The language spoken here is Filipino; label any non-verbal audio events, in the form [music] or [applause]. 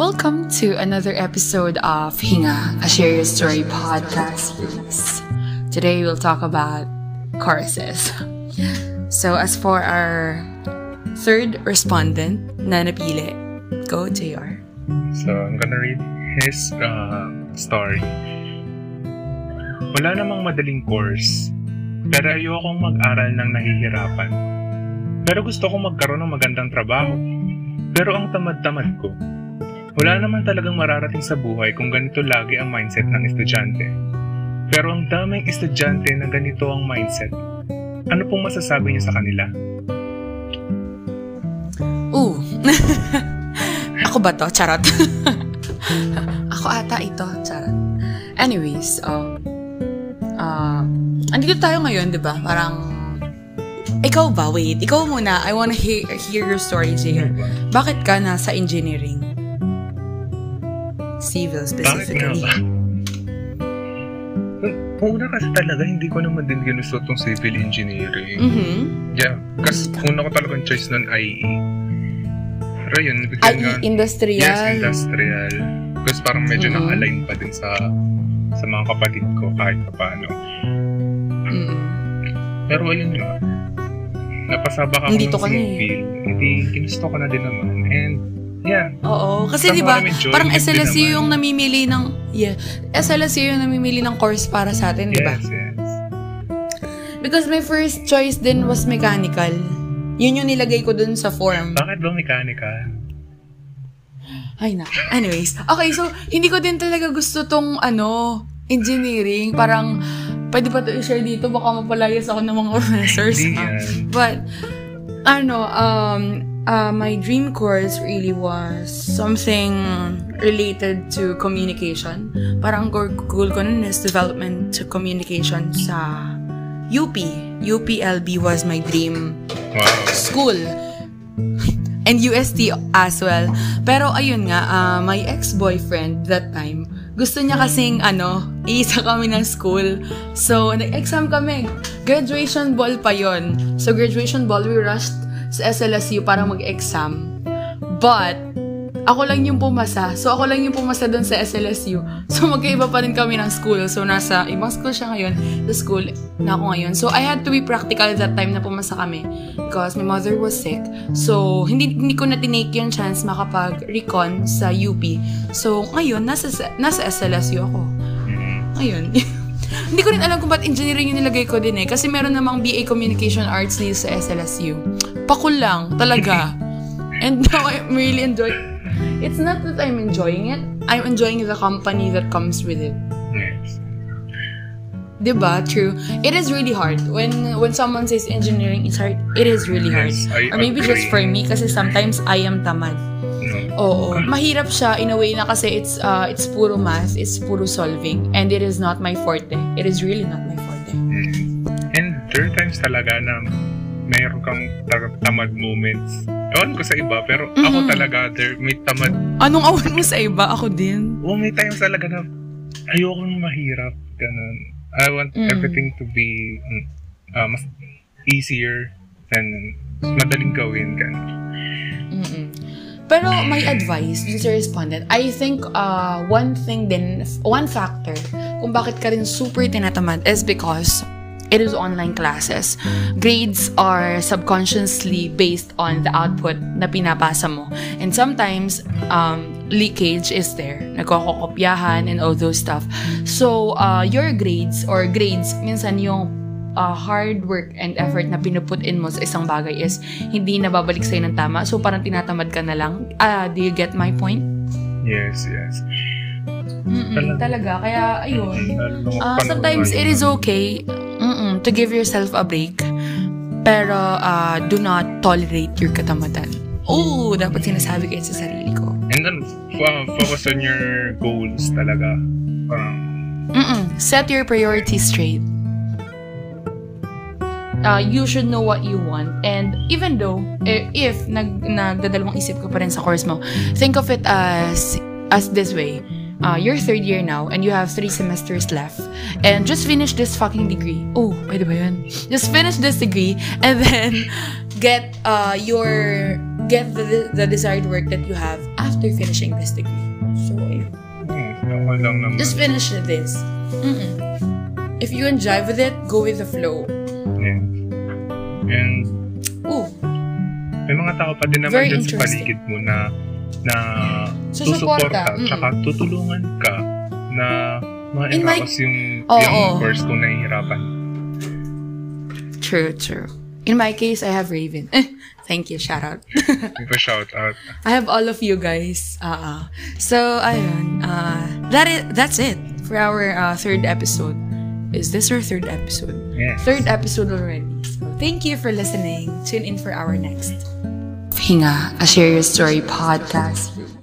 Welcome to another episode of Hinga, a Share Your Story podcast. Today we'll talk about courses. So as for our third respondent na napili, go JR. So, I'm gonna read his uh, story. Wala namang madaling course, pero ayokong mag-aral ng nahihirapan. Pero gusto kong magkaroon ng magandang trabaho. Pero ang tamad-tamad ko. Wala naman talagang mararating sa buhay kung ganito lagi ang mindset ng estudyante. Pero ang daming estudyante na ganito ang mindset. Ano pong masasabi niyo sa kanila? Ooh. [laughs] Ako ba to? Charot. [laughs] Ako ata ito. Charot. Anyways, um, uh, andito tayo ngayon, di ba? Parang, ikaw ba? Wait, ikaw muna. I wanna hear, hear your story, JR. Bakit ka nasa engineering? Civil Bakit nga specifically. ba? Una kasi talaga, hindi ko naman din ginusto itong civil engineering. Mhm. Yeah, kasi una ko talagang choice nun IE. Pero yun, nga. industrial. Yes, industrial. Kasi parang medyo Mhm. naka-align pa din sa sa mga kapatid ko kahit pa paano. Mm. Pero ayun nga, napasabak ako Nandito ng ka eh. civil. Hindi, ginusto ko na din naman. And yeah, Oo. Kasi di ba, parang SLSU yung namimili ng, yeah, SLSU yung namimili ng course para sa atin, di ba? yes, yes. Because my first choice din was mechanical. Yun yung nilagay ko dun sa form. Bakit ba mechanical? Ay na. Anyways, okay, so hindi ko din talaga gusto tong ano, engineering. Parang, pwede pa to i-share dito, baka mapalayas ako ng mga [laughs] professors. Hindi yan. But, ano, um, uh, my dream course really was something related to communication. Parang goal ko nun is development to communication sa UP. UPLB was my dream Wow. school. [laughs] And UST as well. Pero ayun nga, ah, my ex-boyfriend that time, gusto niya kasing ano, iisa kami ng school. So, nag-exam kami. Graduation ball pa yon. So, graduation ball, we rushed sa SLSU para mag-exam. But, ako lang yung pumasa. So, ako lang yung pumasa doon sa SLSU. [laughs] So, magkaiba pa rin kami ng school. So, nasa ibang school siya ngayon. Sa school na ako ngayon. So, I had to be practical that time na pumasa kami. Because my mother was sick. So, hindi, hindi ko na tinake yung chance makapag-recon sa UP. So, ngayon, nasa, nasa SLSU ako. Ayun. [laughs] Hindi ko rin alam kung ba't engineering yung nilagay ko din eh. Kasi meron namang BA Communication Arts dito sa SLSU. Pakul lang, talaga. [laughs] And now I'm really enjoying It's not that I'm enjoying it. I'm enjoying the company that comes with it. Yes. Diba? True. It is really hard. When when someone says engineering is hard, it is really hard. Yes, I Or maybe just agree. for me kasi sometimes I am tamad. No. Oo. Mahirap siya in a way na kasi it's uh, it's puro math, it's puro solving, and it is not my forte. It is really not my forte. Mm. And there are times talaga na mayroon kang ta- tamad moments. Ewan ko sa iba, pero ako Mhm. talaga, there, may tamad. Anong awan mo sa iba? Ako din. Oh, may times talaga na ayoko nang mahirap. Ganun. I want Mm. everything to be uh, mas easier than madaling gawin. Ganun. Mm-mm. Pero my advice dun sa respondent, I think uh, one thing din, one factor kung bakit ka rin super tinatamad is because it is online classes. Grades are subconsciously based on the output na pinapasa mo. And sometimes, um, leakage is there. Nagkakopyahan and all those stuff. So, uh, your grades or grades, minsan yung uh, hard work and effort na pinuput in mo sa isang bagay is hindi nababalik sa'yo ng tama. So, parang tinatamad ka na lang. Ah, do you get my point? Yes, yes. Mm-mm, Talaga. talaga. Kaya, ayun. Panahon sometimes it is okay mm-mm, to give yourself a break. Pero ah, do not tolerate your katamadan. Oo, dapat sinasabi kayo sa sarili ko. And then, focus on your goals talaga. Parang, Mm-mm, set your priorities straight. Uh, you should know what you want. And even though, eh, if nag, nagdadalawang isip ka pa rin sa course mo, think of it as, as this way. Uh, you're third year now and you have three semesters left. And just finish this fucking degree. Oh, pwede ba yun? Just finish this degree and then get uh, your get the, the desired work that you have after finishing this degree. So, ayun. Ako lang naman. Just finish this. Mm-mm. If you enjoy with it, go with the flow. Yeah. And Ooh, may mga tao pa din naman Very dyan sa paligid mo na na Susuporta, mm. tsaka tutulungan ka na In my- yung, Oo. yung course kung nahihirapan. true, true. In my case, I have Raven. Thank you, shout out. [laughs] May pa shout out. I have all of you guys. Uh, so, ayun. Uh, that is, that's it for our uh, third episode. Is this our third episode? Yes. Third episode already. So, thank you for listening. Tune in for our next Hinga, a Share Your Story podcast.